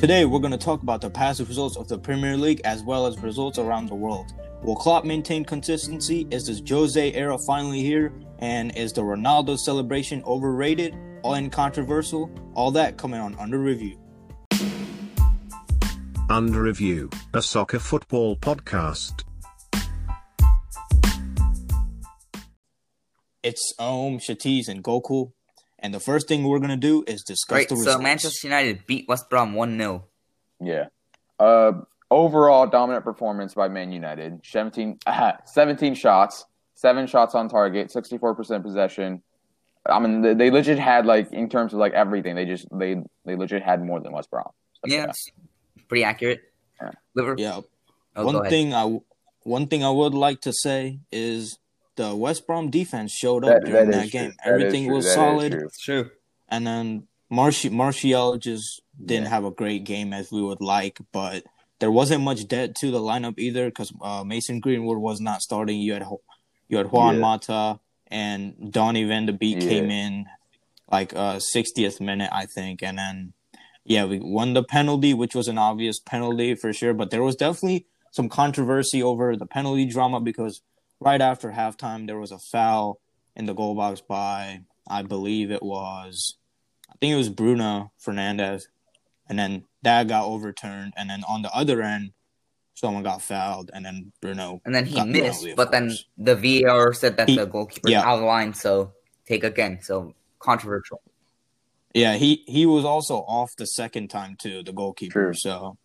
Today, we're going to talk about the past results of the Premier League as well as results around the world. Will Klopp maintain consistency? Is this Jose era finally here? And is the Ronaldo celebration overrated and controversial? All that coming on Under Review. Under Review, a soccer football podcast. It's um, Om, Shatiz, and Goku. And the first thing we're going to do is discuss Right, the so. Manchester United beat West Brom 1 0. Yeah. Uh, overall dominant performance by Man United. 17, uh, 17 shots, seven shots on target, 64% possession. I mean, they, they legit had like in terms of like everything. They just they they legit had more than West Brom. So, Yeah, it's pretty accurate. Yeah. Liverpool. Yeah. Oh, go one ahead. thing I, one thing I would like to say is the West Brom defense showed up That, during that that, is game. true. Everything true. was That is solid, true. True. and then Martial Martial just didn't Yeah. have a great game as we would like, but there wasn't much debt to the lineup either because uh, Mason Greenwood was not starting. You had Ho- you had Juan Yeah. Mata and Donny Van de Beek Yeah. came in like uh 60th minute, I think, and then yeah, we won the penalty, which was an obvious penalty for sure. But there was definitely some controversy over the penalty drama because right after halftime there was a foul in the goal box by I believe it was I think it was Bruno Fernandes, and then that got overturned, and then on the other end someone got fouled, and then Bruno And then he got missed, penalty, of but then the VAR said that He- the goalkeeper yeah. out of line, so take again. So controversial. Yeah, he he was also off the second time too, the goalkeeper. True. So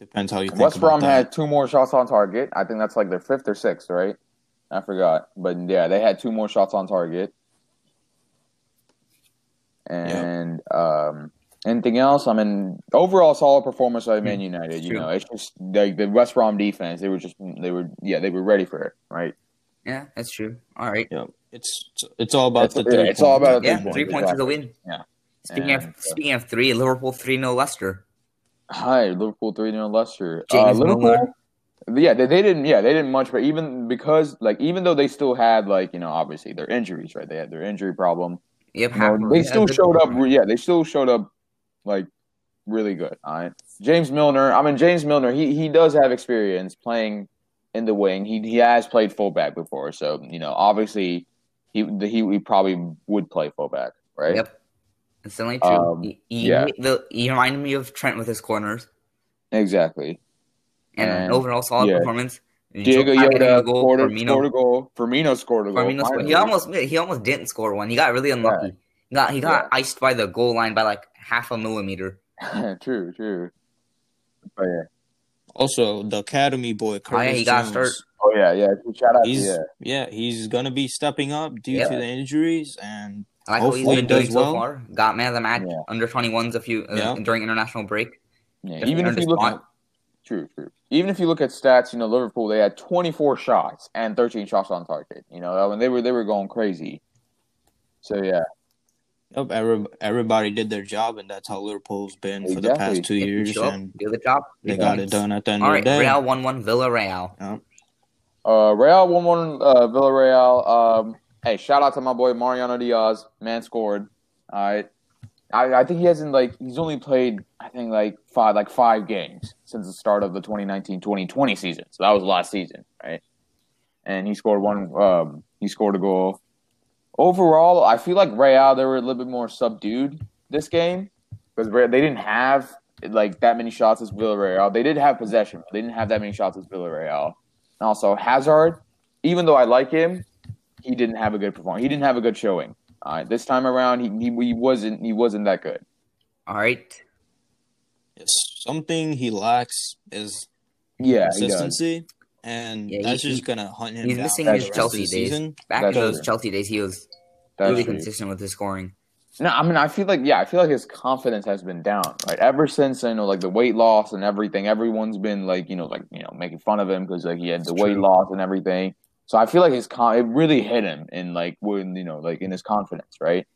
depends how you think. West about Brom that. had two more shots on target. I think that's like their fifth or sixth, right? I forgot, but yeah, they had two more shots on target. And um, anything else? I mean, overall solid performance by Man United. You know, it's just like the West Brom defense. They were just they were yeah they were ready for it, right? Yeah, that's true. All right. Yeah, it's it's all about It's- the yeah, three. it's all points. about the Yeah, three points is a exactly. win. Yeah. Speaking And, of uh, speaking of three, Liverpool 3 0 Leicester. Hi, Liverpool three 0 Leicester. Uh, Liverpool. Milner. Yeah, they, they didn't. Yeah, they didn't much, but even because like even though they still had like you know obviously their injuries, right? They had their injury problem. Yep, You know, they still showed up. Yeah, they still showed up like really good. All right, James Milner. I mean, James Milner. He he does have experience playing in the wing. He he has played fullback before, so you know obviously he he, he probably would play fullback, right? Yep. It's certainly true. Um, he, he, yeah. the, he reminded me of Trent with his corners. Exactly. And, And, an overall solid yeah. performance. Diogo Jota a goal, scored, a, Firmino- scored a goal. Firmino scored a goal. Firmino scored- He almost he almost didn't score one. He got really unlucky. He got he got Yeah. iced by the goal line by like half a millimeter. true, true. But yeah. Also, the academy boy Curtis Oh, yeah, he got Jones, start. Oh yeah, yeah. Shout out to He's yeah. yeah. he's gonna be stepping up due Yeah. to the injuries, and I like what he's Hopefully been he does doing so well. far. Got man of the match Yeah. under 21s a few uh, Yeah. during international break. Yeah, even if you look spot. at true, true. Even if you look at stats, you know Liverpool they had 24 shots and 13 shots on target. You know, I mean, they were they were going crazy. So yeah, yep, every, everybody did their job, and that's how Liverpool's been for the past two years, show and do the job. they Three got it done at the end All of right, the day. Real one one Villarreal. Yep. uh, Real one one uh, Villarreal. Um, hey, shout out to my boy Mariano Diaz. Man scored. All right. I, I think he hasn't like he's only played I think like five like five games since the start of the 2019-2020 season. So that was last season, right? And he scored one um he scored a goal. Overall, I feel like Real they were a little bit more subdued this game because they didn't have like that many shots as Villarreal. They did have possession, but they didn't have that many shots as Villarreal. And also Hazard, even though I like him, he didn't have a good performance. He didn't have a good showing. Uh, this time around, he, he he wasn't he wasn't that good. All right. Yes, something he lacks is Yeah, he consistency, and Yeah, he- that's he- just gonna hunt him He's down missing his Chelsea days. season. Back That's in those true. Chelsea days, he was That's really true. consistent with his scoring. No, I mean I feel like yeah, I feel like his confidence has been down right ever since you know like the weight loss and everything. Everyone's been like you know like you know making fun of him because like he had the It's weight loss and everything. So I feel like his con it really hit him in like when you know like in his confidence, right?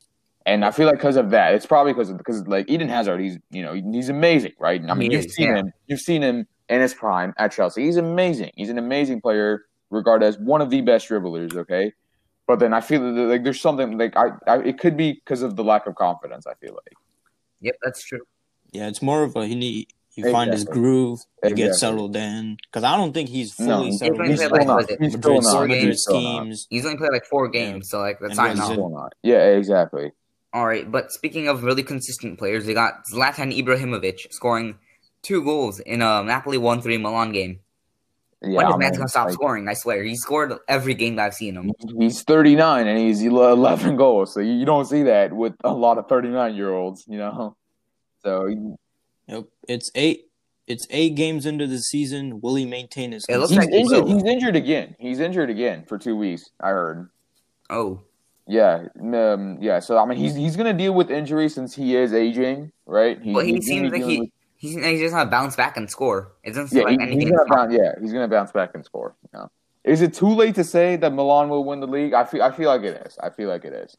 And I feel like because of that, it's probably because because like Eden Hazard, he's you know he's amazing, right? I mean He you've is, seen yeah. him, you've seen him in his prime at Chelsea. He's amazing. He's an amazing player, regarded as one of the best dribblers. Okay, but then I feel like there's something like I, I it could be because of the lack of confidence. I feel like. Yep, that's true. Yeah, it's more of a he need he find his groove, he Exactly. gets settled in. Because I don't think he's No, fully he's settled only in. played still like, not. was He's still Madrid's, not. Madrid Madrid's still not. schemes. He's only played like four games, so like that's And not was enough. Still not. Yeah, exactly. All right, but speaking of really consistent players, they got Zlatan Ibrahimovic scoring two goals in a Napoli one three Milan game. Yeah, when I mean, gonna stop like, scoring? I swear, he scored every game that I've seen him. He's 39 and he's 11 goals, so you you don't see that with a lot of 39 year olds, you know. So Yep. It's eight it's eight games into the season. Will he maintain his It looks he's like injured. He's injured again. He's injured again for two weeks. I heard. Oh, Yeah, um, yeah. So I mean, he's he's gonna deal with injury since he is aging, right? He, but he he's seems like dealing he with- he's, he's just gonna bounce back and score. It doesn't yeah, seem like he- anything. he's gonna bounce. Yeah, he's gonna bounce back and score. Yeah. Is it too late to say that Milan will win the league? I feel I feel like it is. I feel like it is.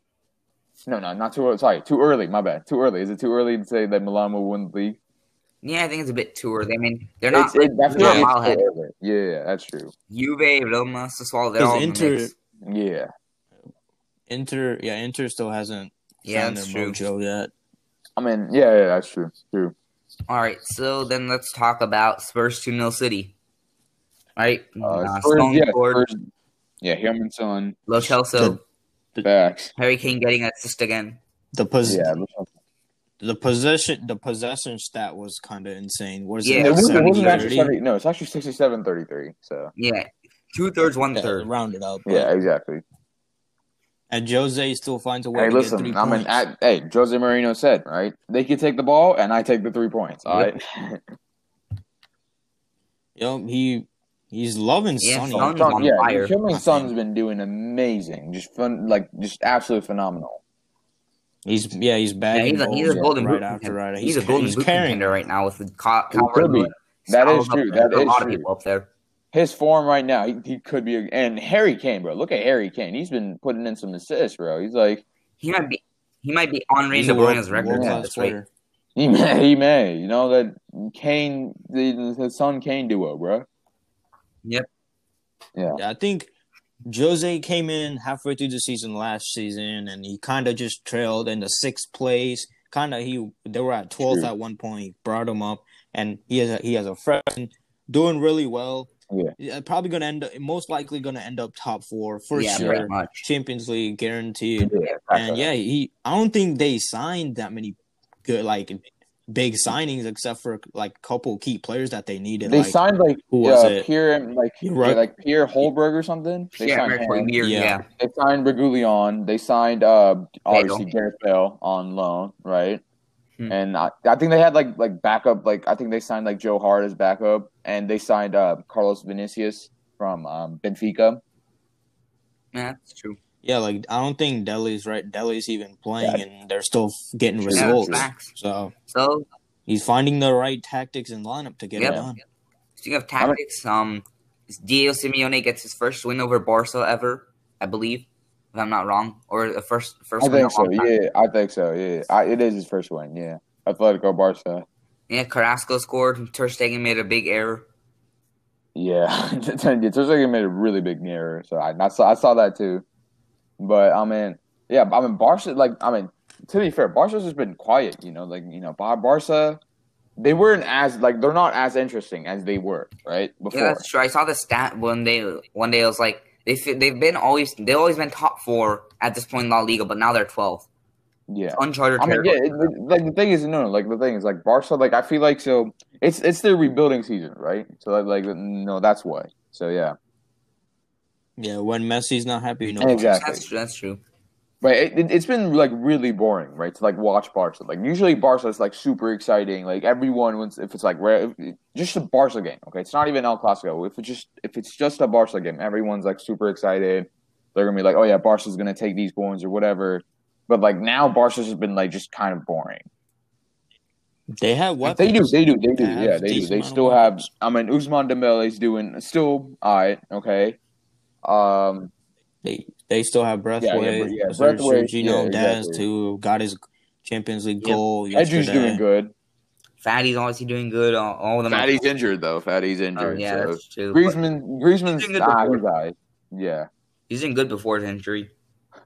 No, no, not too early. Sorry, too early. My bad. Too early. Is it too early to say that Milan will win the league? Yeah, I think it's a bit too early. I mean, they're not. It's- it- I not like mile it's ahead. Yeah, yeah, that's true. Juve, Roma, Sassuolo, they're Because all in the mix. Yeah. Inter yeah, Inter still hasn't Yeah, found that's their true. mojo yet. I mean, yeah, yeah, that's true. True. All right, so then let's talk about Spurs 2 0 City. All right, Uh, uh, Spurs, Stone yeah, scored, Spurs, yeah, Heung-min Son, Lo Celso, backs. Harry Kane getting an assist again. The pos- Yeah, the possession the possession stat was kind of insane. What is Yeah, it? it wasn't, it wasn't actually 70, no, it's actually 67 33. So, Yeah, two thirds, one Yeah, third. round up. yeah, exactly. And Jose still finds a way Hey, to listen, get three I mean, points. at, hey, Jose Mourinho said, right? They can take the ball, and I take the three points. All Yep. right. Yo, he he's loving Yeah, Sonny. Son's Son, on yeah, fire, Heung-min I Son's think. been doing amazing, just fun, like just absolutely phenomenal. He's yeah, he's Yeah, he's a, he's a golden right boot after contender. right. He's, a golden he's boot carrying. contender right now with the Cal- could be. That is true. That is a is lot of true. people up there. His form right now, he, he could be. And Harry Kane, bro. Look at Harry Kane. He's been putting in some assists, bro. He's like He might be he might be on He's De a Bruyne's record world at this rate. he may, he may. You know that Kane, the, the son Kane duo, bro. Yep. Yeah. yeah, I think Jose came in halfway through the season last season, and he kind of just trailed in the sixth place. Kind of he they were at twelfth True. at one point. He brought him up, and he has a, he has a freshman doing really well. Yeah. probably gonna end up most likely gonna end up top four for yeah, sure. pretty much. Champions League guaranteed. Yeah, And yeah, he I don't think they signed that many good like big signings except for like a couple key players that they needed. They like, signed like who was uh, it? Pierre, like right. like Pierre Holberg or something. They Yeah, signed Eric him. Yeah. yeah. They signed Reguilon. They signed uh obviously Gareth Bale on loan, right? Hmm. And I, I think they had like like backup like I think they signed like Joe Hart as backup, and they signed uh Carlos Vinicius from um, Benfica. Yeah, that's true. Yeah, like I don't think Dele's right. Dele's even playing, and they're still getting Yeah, results. facts. So So he's finding the right tactics and lineup to get Yep. it done. speaking of tactics, um Diego Simeone gets his first win over Barca ever, I believe, if I'm not wrong, or the first first I think a so. Yeah, I think so. Yeah, I, it is his first win. Yeah, Atletico Barca. Yeah, Carrasco scored. Ter Stegen made a big error. Yeah, Ter Stegen made a really big error, so I, I saw I saw that too. But I mean, yeah, I mean Barca. Like I mean, to be fair, Barca's just been quiet. You know, like you know, Bar- Barca, they weren't as like they're not as interesting as they were right before. Yeah, that's true. I saw the stat one day. One day, it was like they they've been always they've always been top four at this point in La Liga, but now they're 12th. yeah. Uncharted I mean, territory. yeah. It, it- like the thing is, no, no. Like the thing is, like Barca. Like I feel like so. It's it's their rebuilding season, right? So like, like no, that's why. So yeah, Yeah, when Messi's not happy, you know. exactly. That's true. That's true. Right, it, it, it's been like really boring, right? To like watch Barca. Like usually Barca is like super exciting. Like everyone wants if it's like rare, if, just a Barca game. Okay, it's not even El Clasico. If it's just if it's just a Barca game, everyone's like super excited. They're gonna be like, oh yeah, Barca's gonna take these points or whatever. But like now, Barca's has been like just kind of boring. They have what They do, they do, they do. They Yeah, they do. They amount of still have. I mean, Ousmane Dembele's doing still alright. Okay. Um. They they still have Braithwaite. Yeah, yeah, but- yeah, Ser- Braithwaite, Sergio yeah, Daz exactly. too got his Champions League Yep. goal Edger's yesterday. doing good. Fati's obviously doing good. All, all of them. are- Fati's injured though. Fati's Oh, injured. yeah, so. that's true. Griezmann, Griezmann's He's doing good before. he's alright. Yeah, He's in good before his injury.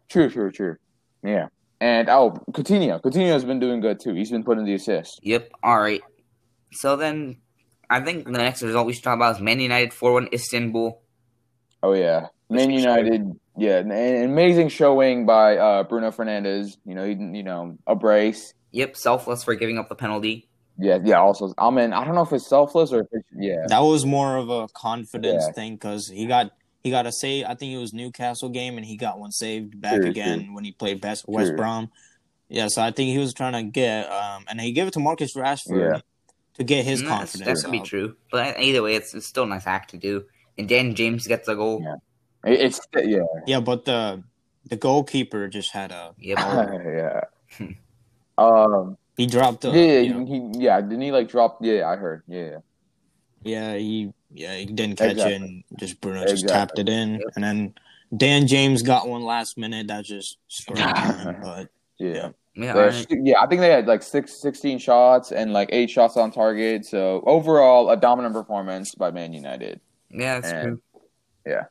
true, true, true. Yeah, And oh, Coutinho. Coutinho has been doing good too. He's been putting the assists. Yep. All right. So then, I think the next result we should talk about is Man United four one Istanbul. Oh yeah, Man Which- United. Yeah, an an amazing showing by uh, Bruno Fernandes. You know, he, you know, a brace. Yep. Selfless for giving up the penalty. Yeah, yeah. Also, I mean, I don't know if it's selfless or if it's yeah. That was more of a confidence Yeah. thing because he got he got a save. I think it was Newcastle game, and he got one saved back True, again when he played best West True. Brom. Yeah, so I think he was trying to get um, and he gave it to Marcus Rashford Yeah. to get his Mm, that's- confidence. That could be true. But either way, it's, it's still a nice act to do. And Dan James gets a goal. Yeah. It's yeah, Yeah, but the the goalkeeper just had a Yep. yeah. um, he dropped a, yeah, you know, he, yeah. Didn't he like drop? Yeah, I heard. Yeah, Yeah, he yeah he didn't catch Exactly. it, and just Bruno just tapped it in, Yep. and then Dan James got one last minute that just screwed him. But yeah. Yeah. Yeah. They all had- right. yeah, I think they had like six, 16 shots and like eight shots on target. So overall, a dominant performance by Man United, Yeah, that's And- true.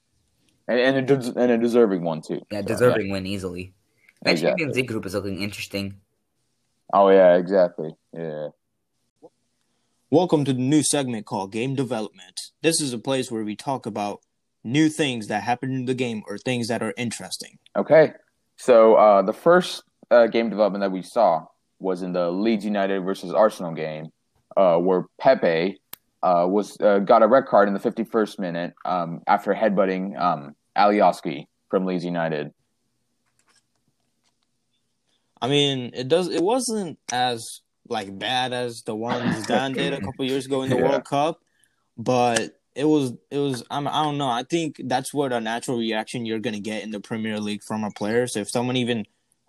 and, and, a, des- and a deserving one too. Yeah, So, deserving win easily. That Exactly. Champions League group is looking interesting. Oh yeah, exactly. Yeah. welcome to the new segment called Game Development. This is a place where we talk about new things that happen in the game or things that are interesting. Okay. So uh, the first uh, game development that we saw was in the Leeds United versus Arsenal game, uh, where Pepe uh, was uh, got a red card in the 51st minute um, after headbutting um, Alioski from Leeds United. I mean, it does. It wasn't as like bad as the ones Dan did a couple years ago in the Yeah. World Cup, but it was. It was. I'm, I don't know. I think that's what a natural reaction you're gonna get in the Premier League from a player. So if someone even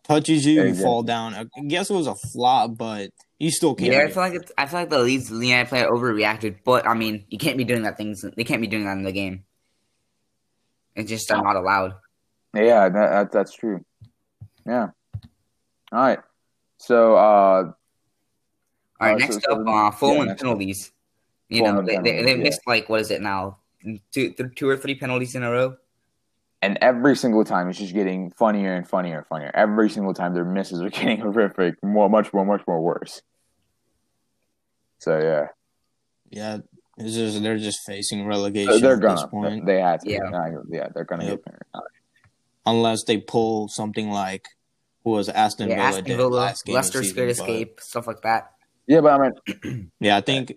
touches you, you Exactly. fall down. I guess it was a flop, but you still can't. Yeah, I feel like it's, I feel like the Leeds United player overreacted, but I mean, you can't be doing that things. They can't be doing that in the game. It's just uh, not allowed. Yeah, that, that that's true. Yeah. All right. So uh, All right, Uh, next so up, the- uh, Fulham yeah, and penalties. You know, and they, they, penalties, they yeah. missed like what is it now? Two, th- two or three penalties in a row. And every single time it's just getting funnier and funnier and funnier. Every single time their misses are getting horrific, more, much more, much more worse. So yeah, Yeah, it's just they're just facing relegation they're at this gonna. point. They had to. Yeah. Yeah, yeah they're gonna Yep. get unless they pull something like who was Aston Yeah, Villa Aston did Villa, last game Leicester season, scared but- escape, stuff like that. Yeah, but I mean, Yeah, I think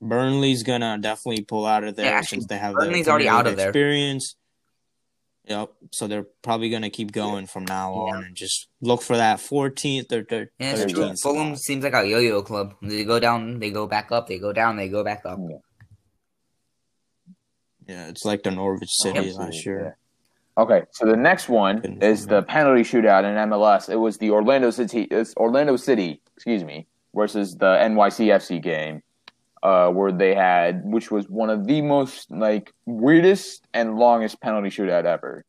Burnley's gonna definitely pull out of there Yeah, actually, since they have Burnley's the already out League of there. experience. Yep. So they're probably gonna keep going from now Yeah. on and just look for that 14th or thir- Yeah, it's true. 13th. Fulham seems like a yo-yo club. They go down, they go back up. They go down, they go back up. Yeah, it's like the Norwich City Absolutely, last year. yeah. Okay, so the next one is the penalty shootout in MLS. It was the Orlando City, it's Orlando City, excuse me, versus the NYCFC game, uh, where they had, which was one of the most like weirdest and longest penalty shootout ever.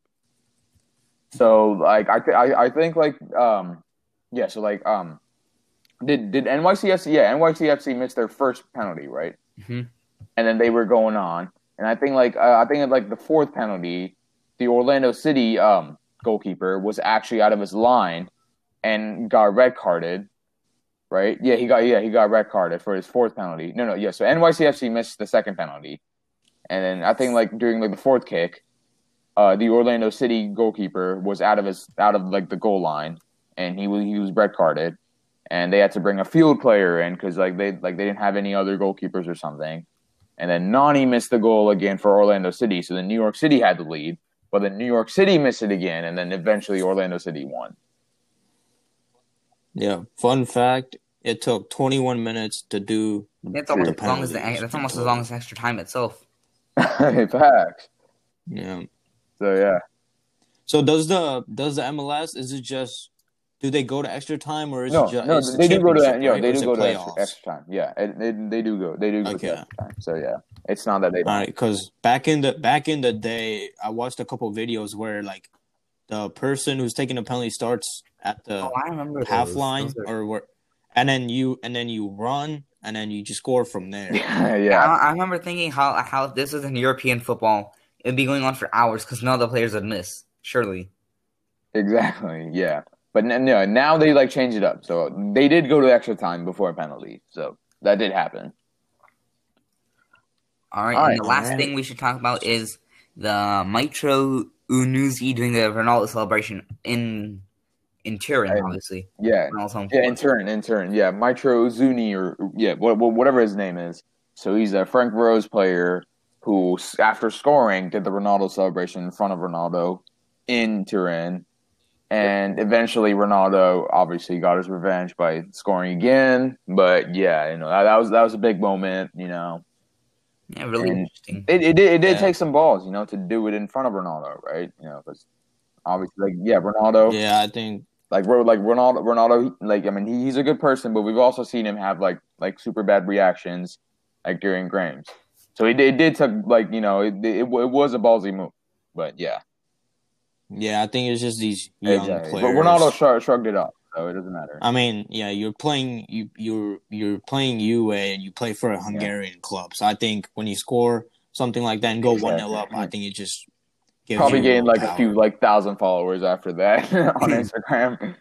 So like I th- I, I think like um yeah so like um did did NYCFC yeah NYCFC missed their first penalty right Mhm. and then they were going on and I think like uh, I think like the fourth penalty the Orlando City um, goalkeeper was actually out of his line and got red carded. Right? Yeah, he got yeah he got red carded for his fourth penalty. No, no, yeah. So NYCFC missed the second penalty, and then I think like during like the fourth kick, uh, the Orlando City goalkeeper was out of his out of like the goal line, and he was he was red carded, and they had to bring a field player in because like they like they didn't have any other goalkeepers or something. And then Nani missed the goal again for Orlando City, so then New York City had the lead. But then New York City missed it again, and then eventually Orlando City won. Yeah. Fun fact: It took 21 minutes to do. That's almost the as long as the, penalties. that's almost as long as extra time itself. Facts. Yeah. So yeah, So does the does the MLS is it just do they go to extra time or is no, it just no, they do go to championship, yeah, they do is it go to extra, extra time. Yeah, it, it, they do go, they do go Okay. to extra time. So yeah, it's not that they. All right, because back in the back in the day, I watched a couple videos where like the person who's taking the penalty starts at the Oh, I remember half those. line Those are- or where, and then you and then you run and then you just score from there. yeah, I, yeah, I remember thinking how how if this was in European football, it'd be going on for hours because none of the players would miss. Surely, exactly. Yeah, But n- no, now they like changed it up. So they did go to extra time before a penalty. So that did happen. All right. All and right, the last alright. thing we should talk about is the Mitro Unuzi doing the Ronaldo celebration in in Turin, Right. obviously. Yeah, Ronaldo's home yeah, in turn, in turn, yeah, Mitro Zuni or yeah, wha- wha- whatever his name is. So he's a Ferencvaros player who, after scoring, did the Ronaldo celebration in front of Ronaldo in Turin, and eventually Ronaldo obviously got his revenge by scoring again. But yeah, you know that, that was that was a big moment. You know, Yeah, really And- interesting. it it did, it did Yeah. take some balls, you know, to do it in front of Ronaldo, right? You know, because obviously, like yeah, Ronaldo. Yeah, I think like like Ronaldo Ronaldo like I mean he, he's a good person, but we've also seen him have like like super bad reactions like during games. So it, it did took like you know it, it it was a ballsy move, but yeah, yeah, I think it's just these young exactly. But. Ronaldo shrug, shrugged it off, so it doesn't matter. I mean, yeah, you're playing you you're you're playing UA and you play for a Hungarian club. So I think when you score something like that and go one 0 up, I think it just Probably you gained more like a few like thousand followers after that on Instagram.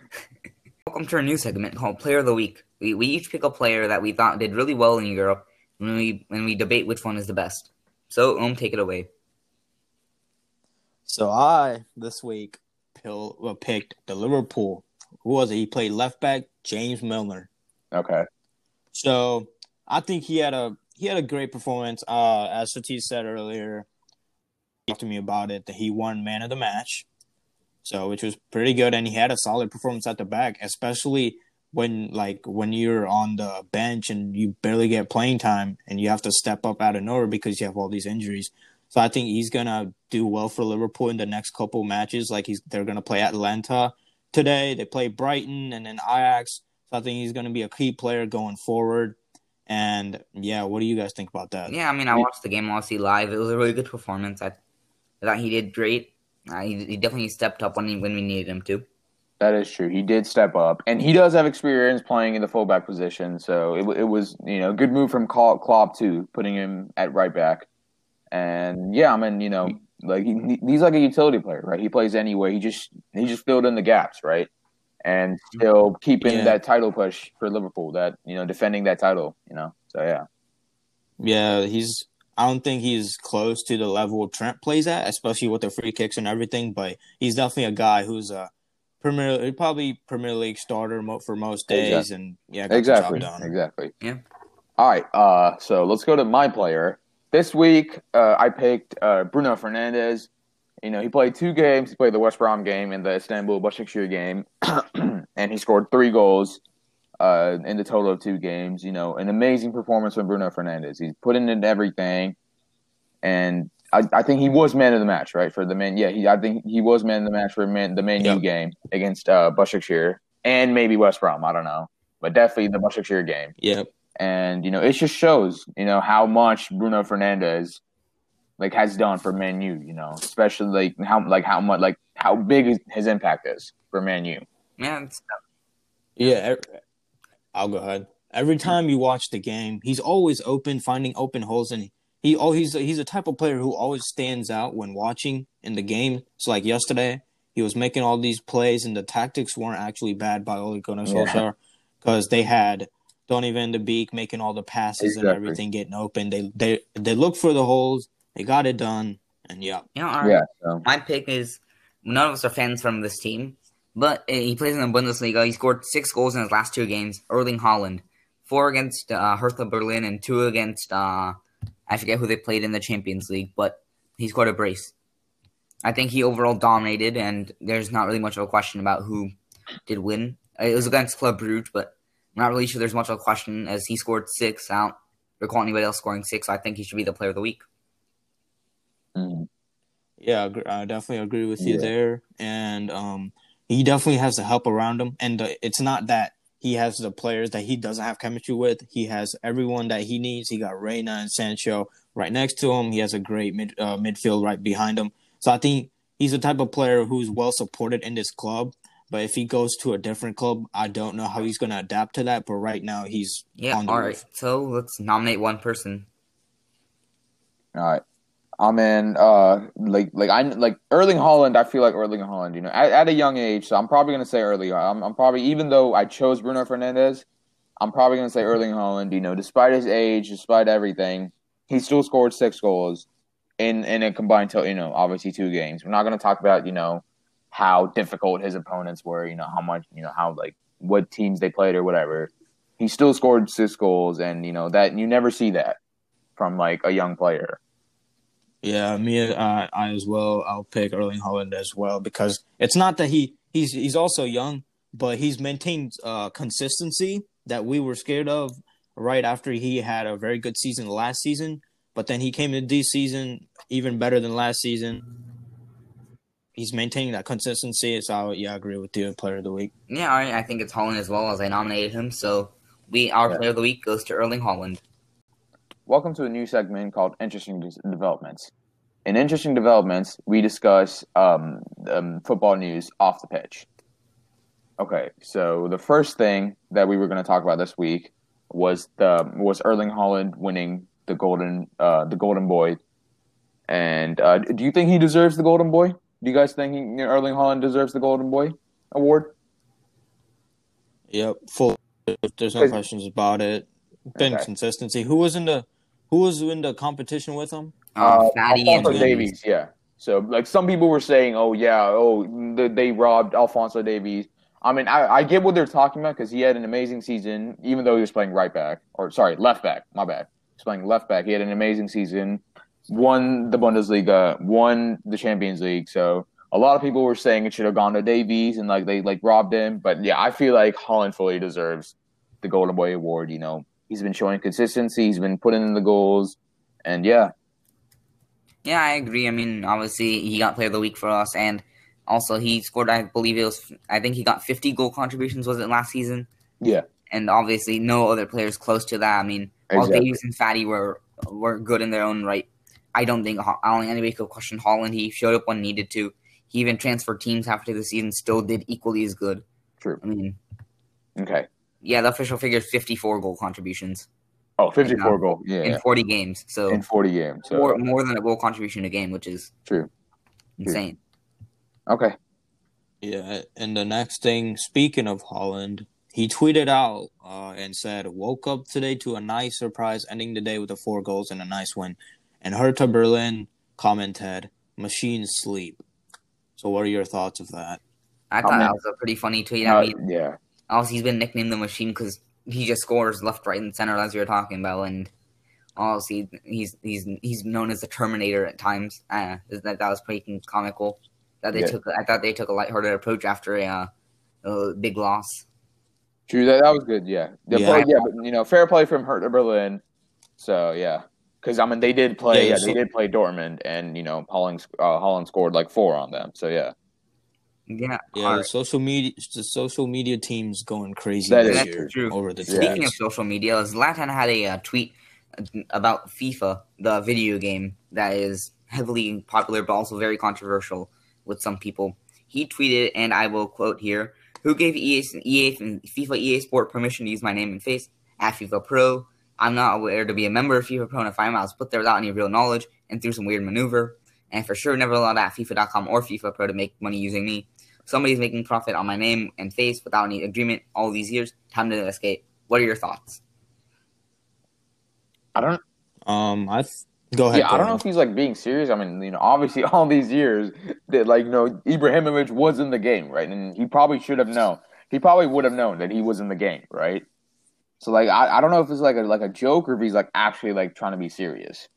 Welcome to our new segment called Player of the Week. We, we each pick a player that we thought did really well in Europe, and we and we debate which one is the best. So, Um, take it away. So I this week pill, uh, picked the Liverpool. Who was it? He played left back James Milner. Okay, So I think he had a he had a great performance. Uh, as Satis said earlier, he talked to me about it that he won man of the match. So which was pretty good, and he had a solid performance at the back, especially when like when you're on the bench and you barely get playing time and you have to step up out of nowhere because you have all these injuries. So I think he's gonna do well for Liverpool in the next couple matches. Like he's they're gonna play Atalanta today. They play Brighton and then Ajax. So I think he's gonna be a key player going forward. And yeah, what do you guys think about that? Yeah, I mean, I watched the game obviously live. It was a really good performance. I, I thought he did great. Uh, he, he definitely stepped up when he, when we needed him to. that is true. He did step up, and he does have experience playing in the fullback position. So it, it was you know good move from Klopp Klopp too, putting him at right back. And yeah, I mean you know like he, he's like a utility player, right? He plays anyway. He just he just filled in the gaps, right? And still keeping Yeah. that title push for Liverpool, that you know defending that title, you know. So yeah, Yeah, he's. I don't think he's close to the level Trent plays at, especially with the free kicks and everything. But he's definitely a guy who's a Premier, probably Premier League starter for most days, Exactly. and yeah, got exactly, the job done. exactly. Yeah. All right. Uh, so let's go to my player this week. Uh, I picked uh, Bruno Fernandes. You know, he played two games. He played the West Brom game and the Istanbul Başakşehir game, and he scored three goals uh, in the total of two games. You know, an amazing performance from Bruno Fernandes. He's putting in everything, and I, I think he was man of the match, right? For the man, yeah, he I think he was man of the match for man, the Man U Yep. game against uh, Başakşehir and maybe West Brom. I don't know, but definitely the Başakşehir game Yep. and you know it just shows you know how much Bruno Fernandes like has done for Man U. You know, especially like how like how much like how big his impact is for Man U. Yeah, Yeah, ev- I'll go ahead. Every time you watch the game, he's always open, finding open holes, and he oh he's he's a type of player who always stands out when watching in the game. So like yesterday, he was making all these plays, and the tactics weren't actually bad by Ole Gunnar Yeah. Solskjaer because they had Donny van de Beek making all the passes and everything getting open. They they they look for the holes, they got it done, and yeah, yeah, all right. Yeah. So My pick is none of us are fans from this team, but uh, he plays in the Bundesliga. He scored six goals in his last two games. Erling Haaland, four against uh, Hertha Berlin and two against uh, I forget who they played in the Champions League, but he scored a brace. I think he overall dominated, and there's not really much of a question about who did win. Uh, It was against Club Brugge, but I'm not really sure there's much of a question as he scored six. I don't recall anybody else scoring six. So I think he should be the player of the week. mm, Yeah, I I definitely agree with you Yeah. there. And um, he definitely has the help around him. And uh, it's not that he has the players that he doesn't have chemistry with. He has everyone that he needs. He got Reyna and Sancho right next to him. He has a great mid uh, midfield right behind him. So I think he's the type of player who's well supported in this club. But if he goes to a different club, I don't know how he's going to adapt to that. But right now, he's Yeah, on the all roof. right. So let's nominate one person. all right. I mean, uh, like like I like Erling Haaland. I feel like Erling Haaland. You know, at, at a young age, so I'm probably gonna say early. I'm, I'm probably even though I chose Bruno Fernandes, I'm probably gonna say Erling Haaland. You know, despite his age, despite everything, he still scored six goals in in a combined total. You know, obviously two games. We're not gonna talk about you know how difficult his opponents were. You know how much you know how like what teams they played or whatever. He still scored six goals, and you know that you never see that from like a young player. Yeah, me, uh, I as well. I'll pick Erling Haaland as well because it's not that he he's he's also young, but he's maintained uh, consistency that we were scared of right after he had a very good season last season. But then he came into this season even better than last season. He's maintaining that consistency. So yeah, I agree with you. Player of the week. Yeah, right. I think it's Haaland as well as I nominated him. So we our Yeah. player of the week goes to Erling Haaland. Welcome to a new segment called Interesting Developments. In Interesting Developments, we discuss um, um, football news off the pitch. Okay, so the first thing that we were going to talk about this week was the was Erling Haaland winning the golden uh, the golden boy. And uh, do you think he deserves the golden boy? Do you guys think he, Erling Haaland deserves the golden boy award? Yep, full. There's no questions about it. Been Okay. consistency. Who was in the Who was in the competition with him? Uh, Uh, Fati and Alphonso Davies. Davies, yeah. So like some people were saying, oh yeah, oh they, they robbed Alphonso Davies. I mean, I, I get what they're talking about because he had an amazing season, even though he was playing right back or sorry, left back. My bad. He was playing left back. He had an amazing season, won the Bundesliga, won the Champions League. So a lot of people were saying it should have gone to Davies and like they like robbed him. But yeah, I feel like Haaland fully deserves the Golden Boy award. You know, he's been showing consistency. He's been putting in the goals, and yeah, Yeah, I agree. I mean, obviously he got player of the week for us, and also he scored. I believe it was. I think he got 50 goal contributions. Was it last season? yeah. And obviously, no other players close to that. I mean, while Exactly. Davies and Fati were were good in their own right, I don't think I don't think anybody could question Haaland. He showed up when needed to. He even transferred teams after the season, still did equally as good. True. I mean, Okay. Yeah, the official figure is 54 goal contributions Oh, 54 Yeah. goal. Yeah. in 40 games. So in 40 games. So, more more than a goal contribution a game, which is True. insane. okay. Yeah, and the next thing, speaking of Haaland, he tweeted out uh, and said, "Woke up today to a nice surprise, ending the day with the four goals and a nice win." And Hertha Berlin commented, "Machine sleep." So, what are your thoughts of that? I thought mean- that was a pretty funny tweet. Uh, I mean, yeah. Also he's been nicknamed the machine because he just scores left, right, and center as you were talking about, and obviously he's he's he's known as the Terminator at times. Uh, that that was pretty comical. That they Yeah. took, I thought they took a lighthearted approach after a, uh, a big loss. True. That, that was good. Yeah. The Yeah. play- yeah. But, you know, fair play from Hertha Berlin. So, yeah. Because, I mean, they did play, Yeah, yeah, so- they did play Dortmund, and, you know, Haaland, uh, Haaland scored like four on them. So, yeah. Yeah, Yeah, the right. social media, the social media team's going crazy That this is year true. over the Speaking tweets. of social media, Zlatan had a uh, tweet about FIFA, the video game that is heavily popular but also very controversial with some people. He tweeted, and I will quote here: "Who gave EA, EA and FIFA EA Sport permission to use my name and face at FIFA Pro? I'm not aware to be a member of FIFA Pro, and if I'm, I was put there without any real knowledge and through some weird maneuver, and for sure never allowed at FIFA.com or FIFA Pro to make money using me." Somebody's making profit on my name and face without any agreement all these years. Time to escape. What are your thoughts? I don't, Um, I go ahead. yeah, I don't know if he's like being serious. I mean, you know, obviously all these years that like, you know, Ibrahimovic was in the game, right? And he probably should have known. He probably would have known that he was in the game, right? So like, I, I don't know if it's like a like a joke or if he's like actually like trying to be serious.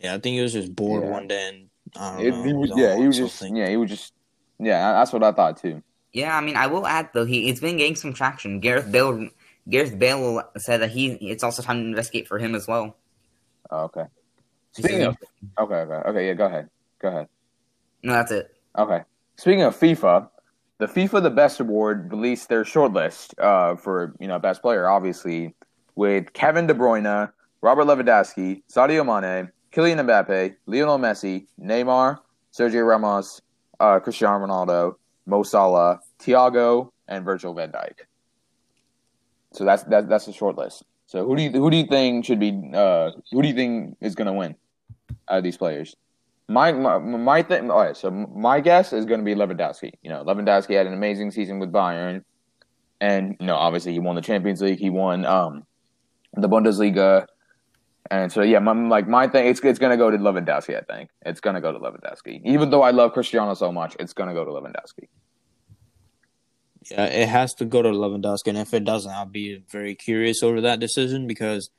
Yeah, I think he was just bored Yeah. one day, and I don't It- know. he was, on yeah, he was just, something. yeah, he was just, yeah, that's what I thought too. Yeah, I mean, I will add though he it's been getting some traction. Gareth Bale, Gareth Bale said that he it's also time to investigate for him as well. Oh, okay. Speaking of, okay, okay, okay, yeah, go ahead, go ahead. no, that's it. Okay. Speaking of FIFA, the FIFA the Best Award released their shortlist uh, for you know best player, obviously, with Kevin De Bruyne, Robert Lewandowski, Sadio Mane, Kylian Mbappe, Lionel Messi, Neymar, Sergio Ramos, uh, Cristiano Ronaldo, Mo Salah, Thiago, and Virgil van Dijk. So that's that, that's the short list. So who do you who do you think should be uh, who do you think is gonna win? out of these players. My my, my thing. All right, so my guess is going to be Lewandowski. You know, Lewandowski had an amazing season with Bayern, and you know, obviously he won the Champions League. He won um, the Bundesliga, and so yeah, my, like my thing, it's it's going to go to Lewandowski. I think it's going to go to Lewandowski. Even though I love Cristiano so much, it's going to go to Lewandowski. Yeah, it has to go to Lewandowski, and if it doesn't, I'll be very curious over that decision because,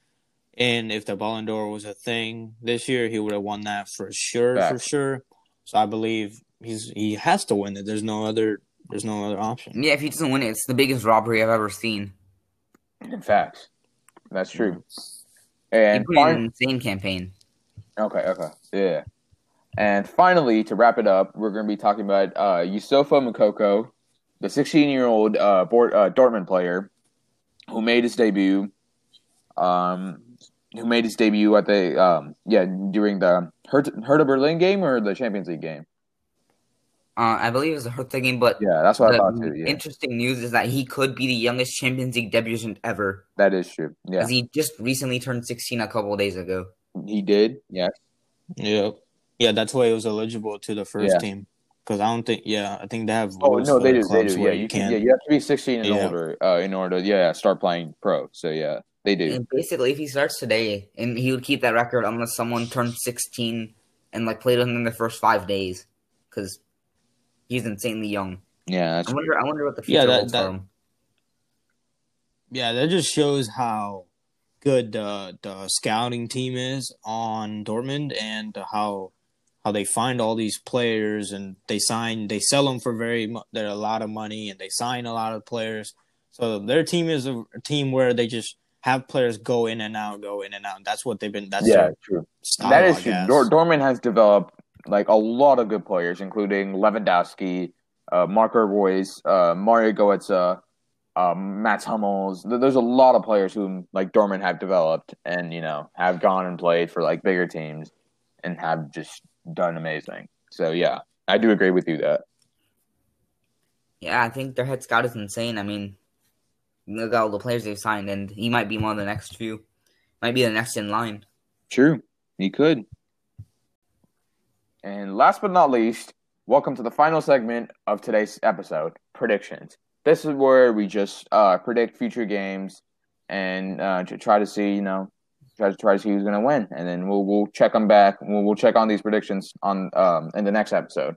and if the Ballon d'Or was a thing this year, he would have won that for sure, for sure. So I believe he's he has to win it. There's no other there's no other option. Yeah, if he doesn't win it, it's the biggest robbery I've ever seen. In fact, that's true. He And put fin- an insane campaign. Okay, okay, yeah. And finally, to wrap it up, we're going to be talking about uh, Youssoufa Moukoko, the 16-year-old uh, Bort- uh, Dortmund player who made his debut. Um, who made his debut at the um, yeah during the Hertha, Hertha Berlin game or the Champions League game? Uh, I believe it was a Hertha game, but Yeah, that's what I thought too. Yeah, interesting news is that he could be the youngest Champions League debutant ever. that is true. Yeah, Because he just recently turned 16 a couple of days ago. he did. Yeah, Yeah, yeah, that's why he was eligible to the first Yeah. team. Because I don't think, yeah, I think they have. Oh no, they the do. They do. Yeah, you can. Yeah, you have to be 16 and Yeah. older uh, in order to yeah start playing pro. So yeah, they do. And basically, if he starts today, and he would keep that record unless someone turned 16 and like played with him in the first five days, because he's insanely young. Yeah, that's I wonder. I wonder what the Yeah, future that- holds that- for him. Yeah, that just shows how good the the scouting team is on Dortmund and how how they find all these players and they sign they sell them for very mu- they're a lot of money and they sign a lot of players. So their team is a, a team where they just have players go in and out, go in and out. That's what they've been. That's yeah, true. style, that is true. guess. Dor- Dortmund has developed like a lot of good players, including Lewandowski, uh, Marco Reus, uh, Mario Goetze, um, Mats Hummels. There's a lot of players whom like Dortmund have developed and you know have gone and played for like bigger teams and have just done amazing. So yeah, I do agree with you that. Yeah, I think their head scout is insane. I mean, look at all the players they've signed, and he might be one of the next few. Might be the next in line. True, he could. And last but not least, welcome to the final segment of today's episode predictions. This is where we just uh, predict future games and uh, to try to see, you know, try to try to see who's going to win, and then we'll we'll check them back. We'll, we'll check on these predictions on um, in the next episode.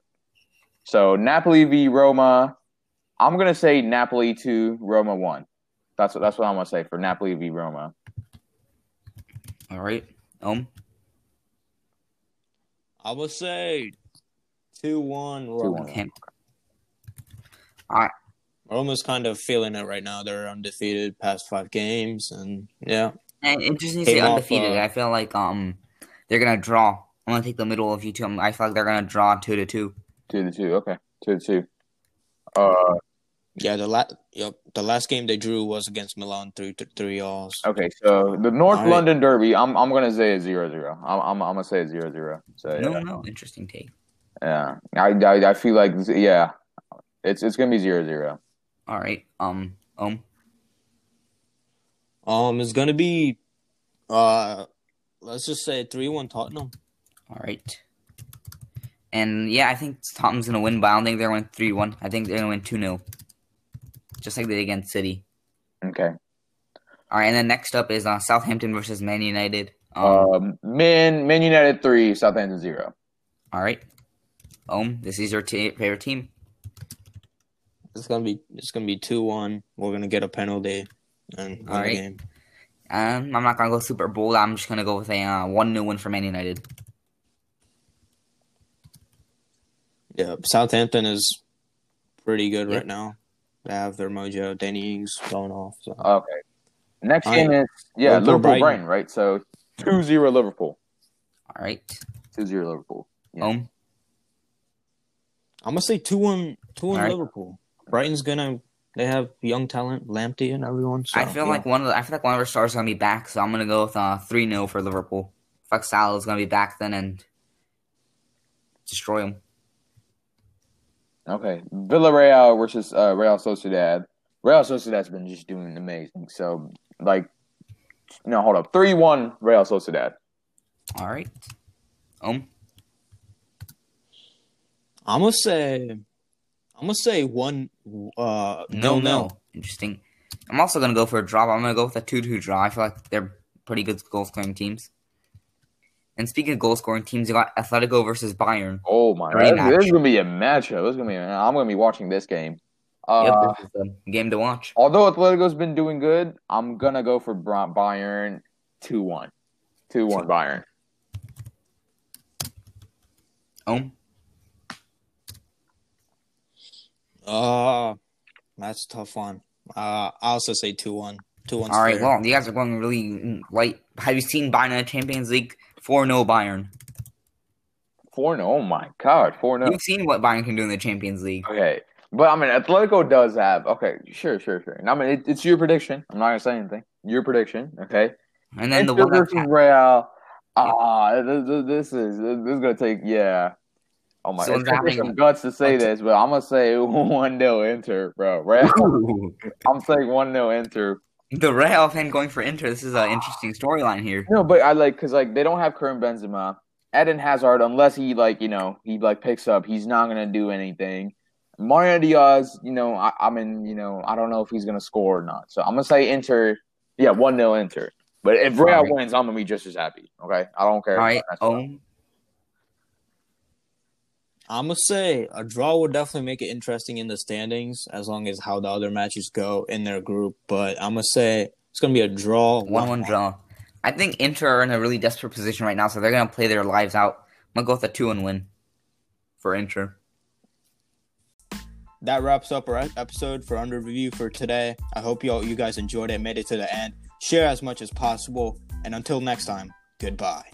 So Napoli v Roma, I'm gonna say Napoli two, Roma one. That's what that's what I'm gonna say for Napoli v Roma. All right. Um. I would say two one Roma. 2-1. Okay. Roma's kind of feeling it right now. They're undefeated past five games, and yeah, And interesting to say Came off, undefeated. uh, I feel like um they're gonna draw. I'm gonna take the middle of you two. I feel like they're gonna draw two to two. Two to two, okay, two to two. Uh, yeah. The la- yep, the last game they drew was against Milan, three to three alls. Okay, so the North All right. London Derby, I'm I'm gonna say a zero zero. I'm I'm, I'm gonna say a zero zero. So No, yeah, no, interesting take. yeah. I, I I feel like yeah, it's it's gonna be zero zero. All right. Um. Um. Um, it's gonna be, uh, let's just say three one Tottenham. All right. And yeah, I think Tottenham's gonna win, but I don't think they're gonna win three one. I think they're gonna win two 0 just like they did against City. Okay. All right, and then next up is uh, Southampton versus Man United. Um, Um, Man Man United three, Southampton zero. all right. Um, this is your t- favorite team. It's gonna be it's gonna be two one. We're gonna get a penalty and win All the game. Um, I'm not gonna go super bold. I'm just gonna go with a uh, one 0 win for Man United. Yeah, Southampton is pretty good Yeah. right now. They have their mojo. Danny Ings going off. So. Okay. Next All game right. is yeah Liverpool, Liverpool Brighton. Brighton, right? So two zero Liverpool. All right. Two zero Liverpool. Yeah. Um, I'm gonna say two one two one All right. Liverpool. Brighton's gonna they have young talent, Lamptey and everyone. So, I feel yeah. like one of the, I feel like one of our stars is gonna be back, so I'm gonna go with uh three 0 for Liverpool. Fuck Salah is gonna be back then and destroy him. Okay. Villarreal versus uh, Real Sociedad. Real Sociedad's been just doing amazing. So like, no, hold up, three one Real Sociedad. All right. Um, I'm gonna say, I'm gonna say one. Uh, no, no, no. Interesting. I'm also gonna go for a draw. but I'm gonna go with a two-two draw. I feel like they're pretty good goal scoring teams. And speaking of goal scoring teams, you got Atletico versus Bayern. Oh my! Rematch. This, this is gonna be a matchup. This is gonna be. I'm gonna be watching this game. Uh, yep, this is the game to watch. Although Atletico's been doing good, I'm gonna go for Bra- Bayern two one. Two one Bayern. Um, Uh, that's a tough one. Uh, I also say two one. Two one. all right. Well, you guys are going really light. Have you seen Bayern in the Champions League? Four 0 Bayern. Four no. Oh my god, four no. You've seen what Bayern can do in the Champions League. Okay, but I mean, Atletico does have. Okay, sure, sure, sure. I mean, it, it's your prediction. I'm not gonna say anything. Your prediction, okay? And then the one versus Real. Ah, this, this- this is this is gonna take. Yeah. Oh my! So it's gonna take some guts to say this, but I'm gonna say one 0 Inter, bro. Real. I'm saying one 0 Inter. The Real fan going for Inter. This is an interesting storyline here. No, but I like because like they don't have Karim Benzema, Eden Hazard, unless he like you know he like picks up, he's not gonna do anything. Mariano Diaz, you know, I, I mean, you know, I don't know if he's gonna score or not. So I'm gonna say Inter. Yeah, one 0 Inter. But if Real Alright. wins, I'm gonna be just as happy. Okay, I don't care. All right. Um, I'm gonna say a draw would definitely make it interesting in the standings as long as how the other matches go in their group. But I'm gonna say it's gonna be a draw. one one draw. I think Inter are in a really desperate position right now, so they're gonna play their lives out. I'm gonna go with a two and win for Inter. That wraps up our episode for Under Review for today. I hope you all, you guys enjoyed it, made it to the end. Share as much as possible, and until next time, goodbye.